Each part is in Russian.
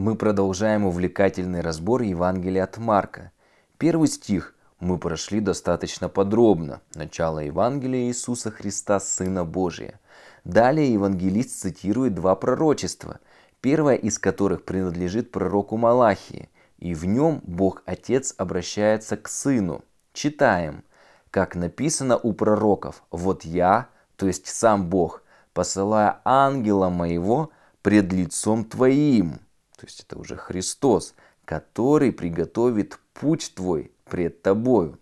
Мы продолжаем увлекательный разбор Евангелия от Марка. Первый стих мы прошли достаточно подробно. Начало Евангелия Иисуса Христа, Сына Божия. Далее евангелист цитирует два пророчества, первое из которых принадлежит пророку Малахии, и в нем Бог Отец обращается к Сыну. Читаем, как написано у пророков, «Вот я, то есть сам Бог, посылая ангела моего пред лицом твоим». То есть это уже Христос, который приготовит путь твой пред тобою.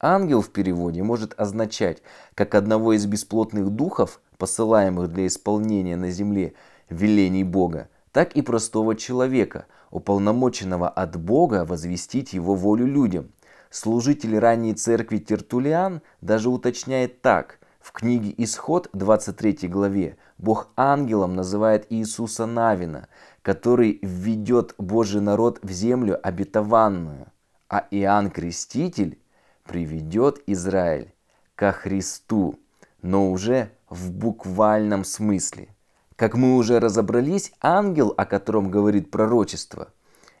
Ангел в переводе может означать как одного из бесплотных духов, посылаемых для исполнения на земле велений Бога, так и простого человека, уполномоченного от Бога возвестить его волю людям. Служитель ранней церкви Тертулиан даже уточняет так. В книге Исход 23 главе Бог ангелом называет Иисуса Навина, который введет Божий народ в землю обетованную, а Иоанн Креститель приведет Израиль ко Христу, но уже в буквальном смысле. Как мы уже разобрались, ангел, о котором говорит пророчество,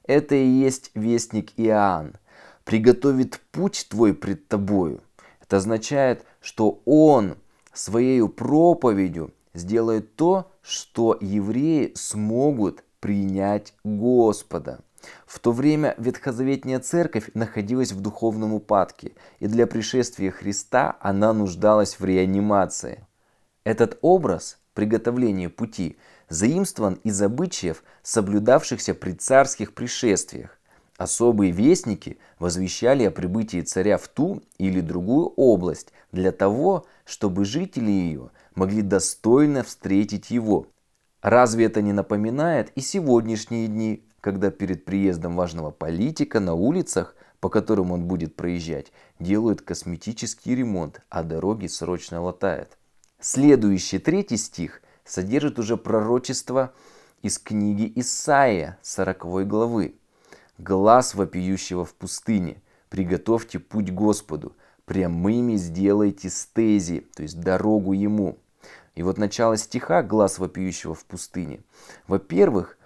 это и есть вестник Иоанн, приготовит путь твой пред тобою. Это означает, что он своей проповедью сделает то, что евреи смогут принять Господа. В то время Ветхозаветная церковь находилась в духовном упадке, и для пришествия Христа она нуждалась в реанимации. Этот образ приготовления пути заимствован из обычаев, соблюдавшихся при царских пришествиях. Особые вестники возвещали о прибытии царя в ту или другую область для того, чтобы жители ее могли достойно встретить его. Разве это не напоминает и сегодняшние дни, когда перед приездом важного политика на улицах, по которым он будет проезжать, делают косметический ремонт, а дороги срочно латают? Следующий третий стих содержит уже пророчество из книги Исаия 40 главы. «Глаз вопиющего в пустыне, приготовьте путь Господу, прямыми сделайте стези, то есть дорогу Ему». И вот начало стиха «Глаз вопиющего в пустыне». Во-первых,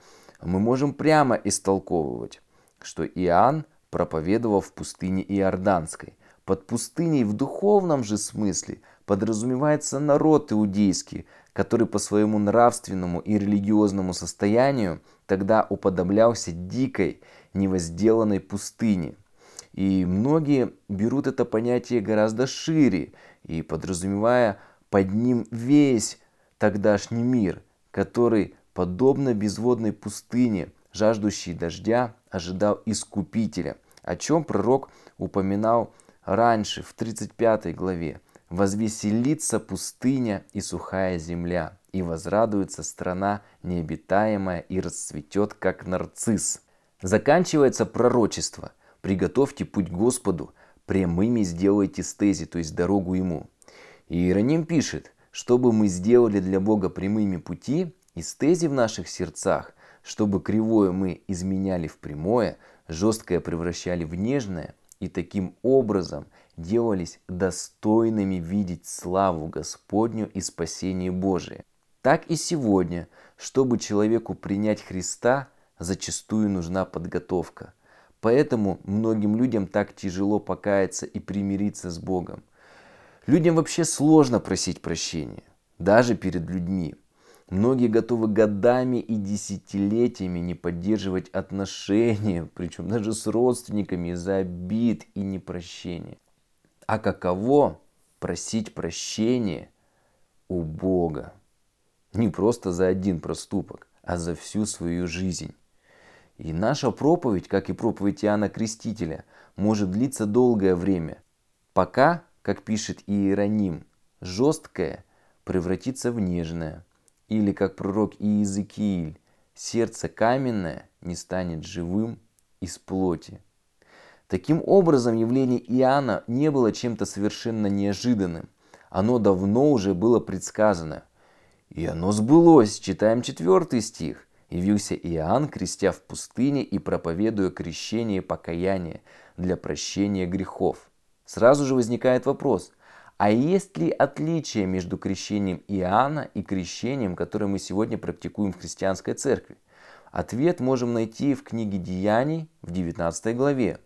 мы можем прямо истолковывать, что Иоанн проповедовал в пустыне Иорданской. Под пустыней в духовном же смысле подразумевается народ иудейский, который по своему нравственному и религиозному состоянию тогда уподоблялся дикой, невозделанной пустыне. И многие берут это понятие гораздо шире и подразумевая под ним весь тогдашний мир, который, подобно безводной пустыне, жаждущей дождя, ожидал Искупителя, о чем пророк упоминал раньше, в 35 главе. «Возвеселится пустыня и сухая земля, и возрадуется страна необитаемая и расцветет, как нарцисс». Заканчивается пророчество. «Приготовьте путь Господу, прямыми сделайте стези, то есть дорогу Ему». И Иероним пишет, чтобы мы сделали для Бога прямыми пути и стези в наших сердцах, чтобы кривое мы изменяли в прямое, жесткое превращали в нежное, и таким образом делались достойными видеть славу Господню и спасение Божие. Так и сегодня, чтобы человеку принять Христа, зачастую нужна подготовка. Поэтому многим людям так тяжело покаяться и примириться с Богом. Людям вообще сложно просить прощения, даже перед людьми. Многие готовы годами и десятилетиями не поддерживать отношения, причем даже с родственниками из-за обид и непрощения. А каково просить прощения у Бога? Не просто за один проступок, а за всю свою жизнь. И наша проповедь, как и проповедь Иоанна Крестителя, может длиться долгое время, пока как пишет Иероним, жесткое превратится в нежное. Или, как пророк Иезекииль, сердце каменное не станет живым из плоти. Таким образом, явление Иоанна не было чем-то совершенно неожиданным. Оно давно уже было предсказано. И оно сбылось. Читаем четвертый стих. «Явился Иоанн, крестя в пустыне и проповедуя крещение и покаяние для прощения грехов». Сразу же возникает вопрос, а есть ли отличие между крещением Иоанна и крещением, которое мы сегодня практикуем в христианской церкви? Ответ можем найти в книге Деяний в 19 главе.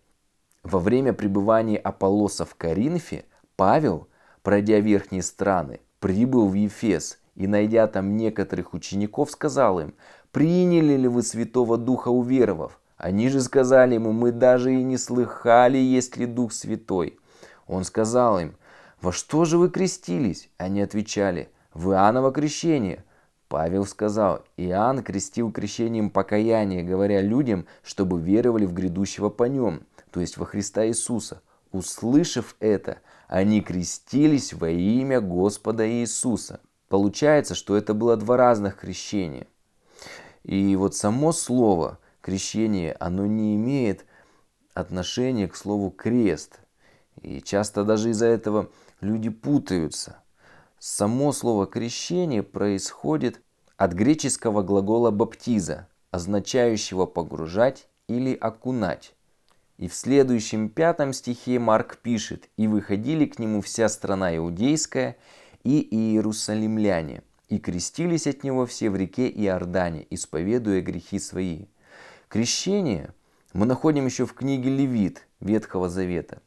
Во время пребывания Аполлоса в Коринфе Павел, пройдя верхние страны, прибыл в Ефес и, найдя там некоторых учеников, сказал им, «Приняли ли вы Святого Духа уверовав?» Они же сказали ему, «Мы даже и не слыхали, есть ли Дух Святой». Он сказал им, «Во что же вы крестились?» Они отвечали, «В Иоанново крещение». Павел сказал, Иоанн крестил крещением покаяния, говоря людям, чтобы веровали в грядущего по нем, то есть во Христа Иисуса. Услышав это, они крестились во имя Господа Иисуса. Получается, что это было два разных крещения. И вот само слово крещение, оно не имеет отношения к слову крест. И часто даже из-за этого люди путаются. Само слово крещение происходит от греческого глагола баптиза, означающего погружать или окунать. И в следующем пятом стихе Марк пишет, «И выходили к нему вся страна иудейская и иерусалимляне, и крестились от него все в реке Иордане, исповедуя грехи свои». Крещение мы находим еще в книге Левит Ветхого Завета.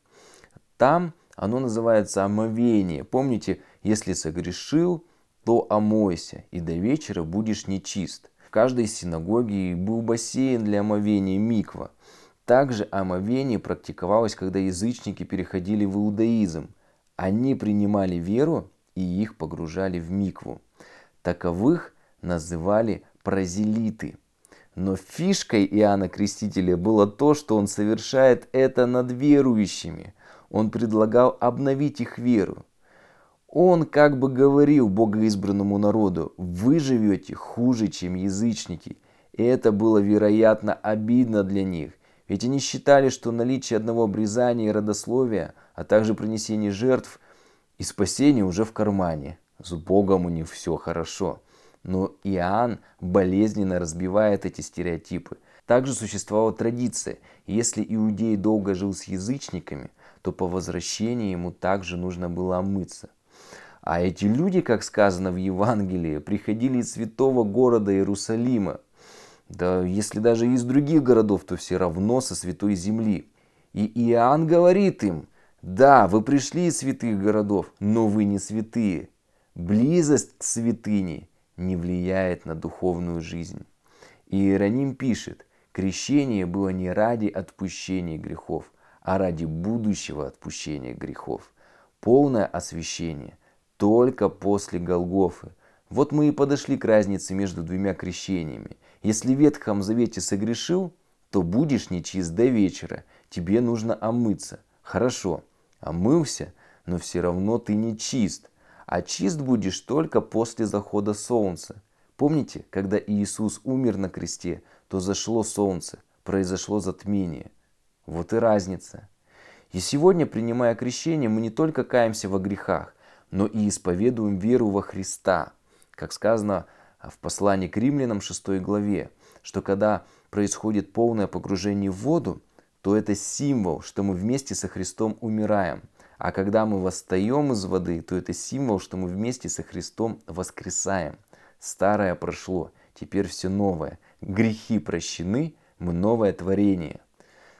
Там оно называется омовение. Помните, если согрешил, то омойся, и до вечера будешь нечист. В каждой синагоге был бассейн для омовения миква. Также омовение практиковалось, когда язычники переходили в иудаизм. Они принимали веру и их погружали в микву. Таковых называли прозелиты. Но фишкой Иоанна Крестителя было то, что он совершает это над верующими. Он предлагал обновить их веру. Он как бы говорил богоизбранному народу, вы живете хуже, чем язычники. И это было, вероятно, обидно для них. Ведь они считали, что наличие одного обрезания и родословия, а также принесение жертв и спасение уже в кармане. С Богом у них все хорошо. Но Иоанн болезненно разбивает эти стереотипы. Также существовала традиция. Если иудей долго жил с язычниками, то по возвращении ему также нужно было омыться. А эти люди, как сказано в Евангелии, приходили из святого города Иерусалима. Да если даже из других городов, то все равно со святой земли. И Иоанн говорит им, да, вы пришли из святых городов, но вы не святые. Близость к святыне не влияет на духовную жизнь. И Иероним пишет, крещение было не ради отпущения грехов, а ради будущего отпущения грехов. Полное освящение – только после Голгофы. Вот мы и подошли к разнице между двумя крещениями. Если в Ветхом Завете согрешил, то будешь нечист до вечера, тебе нужно омыться. Хорошо, омылся, но все равно ты не чист. А чист будешь только после захода солнца. Помните, когда Иисус умер на кресте, то зашло солнце, произошло затмение. Вот и разница. И сегодня, принимая крещение, мы не только каемся во грехах, но и исповедуем веру во Христа. Как сказано в послании к римлянам 6 главе, что когда происходит полное погружение в воду, то это символ, что мы вместе со Христом умираем. А когда мы восстаем из воды, то это символ, что мы вместе со Христом воскресаем. Старое прошло, теперь все новое. Грехи прощены, мы новое творение.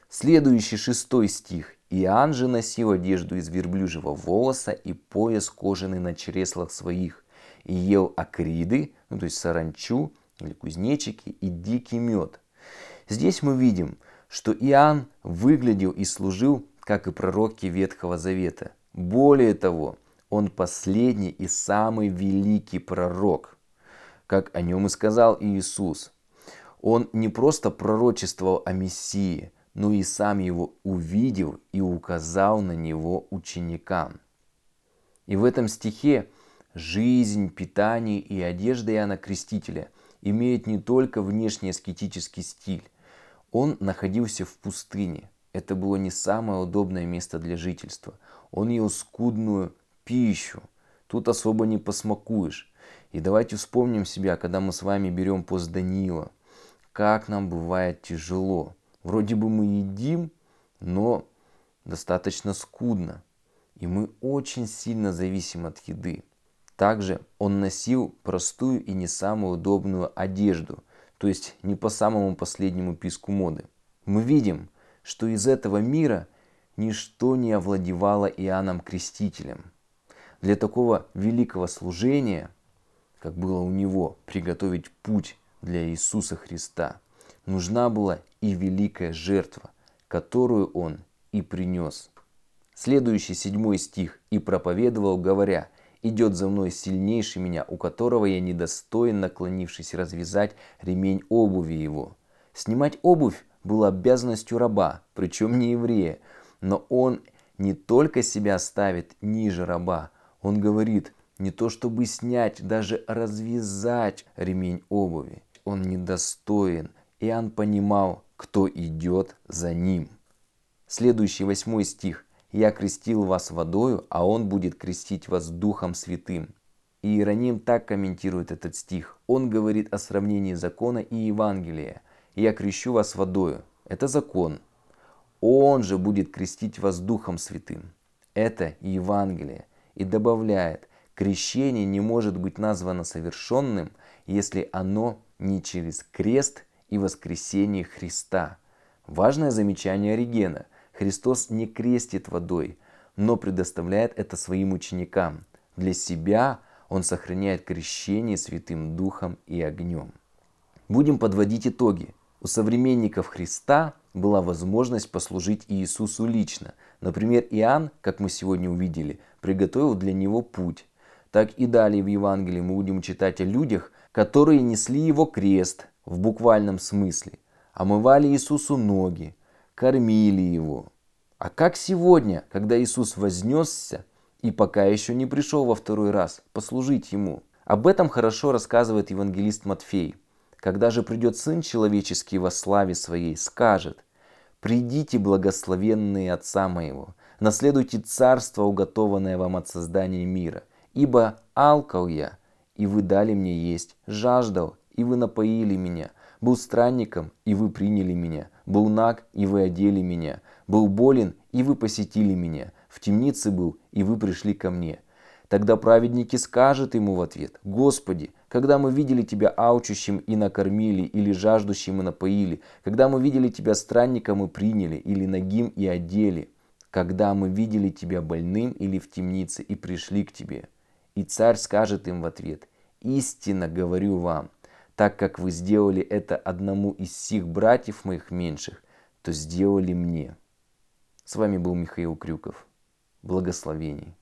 Следующий шестой стих. Иоанн же носил одежду из верблюжьего волоса и пояс кожаный на чреслах своих, и ел акриды, ну, то есть саранчу или кузнечики, и дикий мед. Здесь мы видим, что Иоанн выглядел и служил, как и пророки Ветхого Завета. Более того, он последний и самый великий пророк, как о нем и сказал Иисус. Он не просто пророчествовал о Мессии – но и сам его увидел и указал на него ученикам. И в этом стихе жизнь, питание и одежда Иоанна Крестителя имеют не только внешний аскетический стиль. Он находился в пустыне. Это было не самое удобное место для жительства. Он ел скудную пищу. Тут особо не посмакуешь. И давайте вспомним себя, когда мы с вами берем пост Даниила. Как нам бывает тяжело. Вроде бы мы едим, но достаточно скудно. И мы очень сильно зависим от еды. Также он носил простую и не самую удобную одежду. то есть не по самому последнему писку моды. Мы видим, что из этого мира ничто не овладевало Иоанном Крестителем. Для такого великого служения, как было у него, приготовить путь для Иисуса Христа, нужна была и великая жертва, которую он и принес. Следующий седьмой стих «И проповедовал, говоря, идет за мной сильнейший меня, у которого я недостоин, наклонившись развязать ремень обуви его». Снимать обувь было обязанностью раба, причем не еврея, но он не только себя ставит ниже раба, он говорит, не то чтобы снять, даже развязать ремень обуви. Он недостоин. Иоанн понимал, кто идет за ним. Следующий восьмой стих. «Я крестил вас водою, а он будет крестить вас Духом Святым». И Иероним так комментирует этот стих. Он говорит о сравнении закона и Евангелия. «Я крещу вас водою». Это закон. Он же будет крестить вас Духом Святым. Это Евангелие. И добавляет, крещение не может быть названо совершенным, если оно не через крест и воскресение Христа. Важное замечание Оригена. Христос не крестит водой, но предоставляет это своим ученикам. Для себя Он сохраняет крещение Святым Духом и огнем. Будем подводить итоги. У современников Христа была возможность послужить Иисусу лично. Например, Иоанн, как мы сегодня увидели, приготовил для него путь. Так и далее в Евангелии мы будем читать о людях, которые несли его крест в буквальном смысле, омывали Иисусу ноги, кормили его. А как сегодня, когда Иисус вознесся и пока еще не пришел во второй раз послужить ему? Об этом хорошо рассказывает евангелист Матфей. Когда же придет Сын Человеческий во славе Своей, скажет, «Придите, благословенные Отца Моего, наследуйте царство, уготованное вам от создания мира, ибо алкал я, и вы дали мне есть, жаждал, и вы напоили меня, был странником, и вы приняли меня, был наг, и вы одели меня, был болен, и вы посетили меня, в темнице был, и вы пришли ко мне. Тогда праведники скажут ему в ответ, Господи, когда мы видели Тебя аучущим и накормили, или жаждущим и напоили, когда мы видели Тебя странником и приняли, или нагим и одели, когда мы видели Тебя больным или в темнице и пришли к Тебе. И царь скажет им в ответ, истинно говорю вам, так как вы сделали это одному из сих братьев моих меньших, то сделали мне. С вами был Михаил Крюков. Благословений.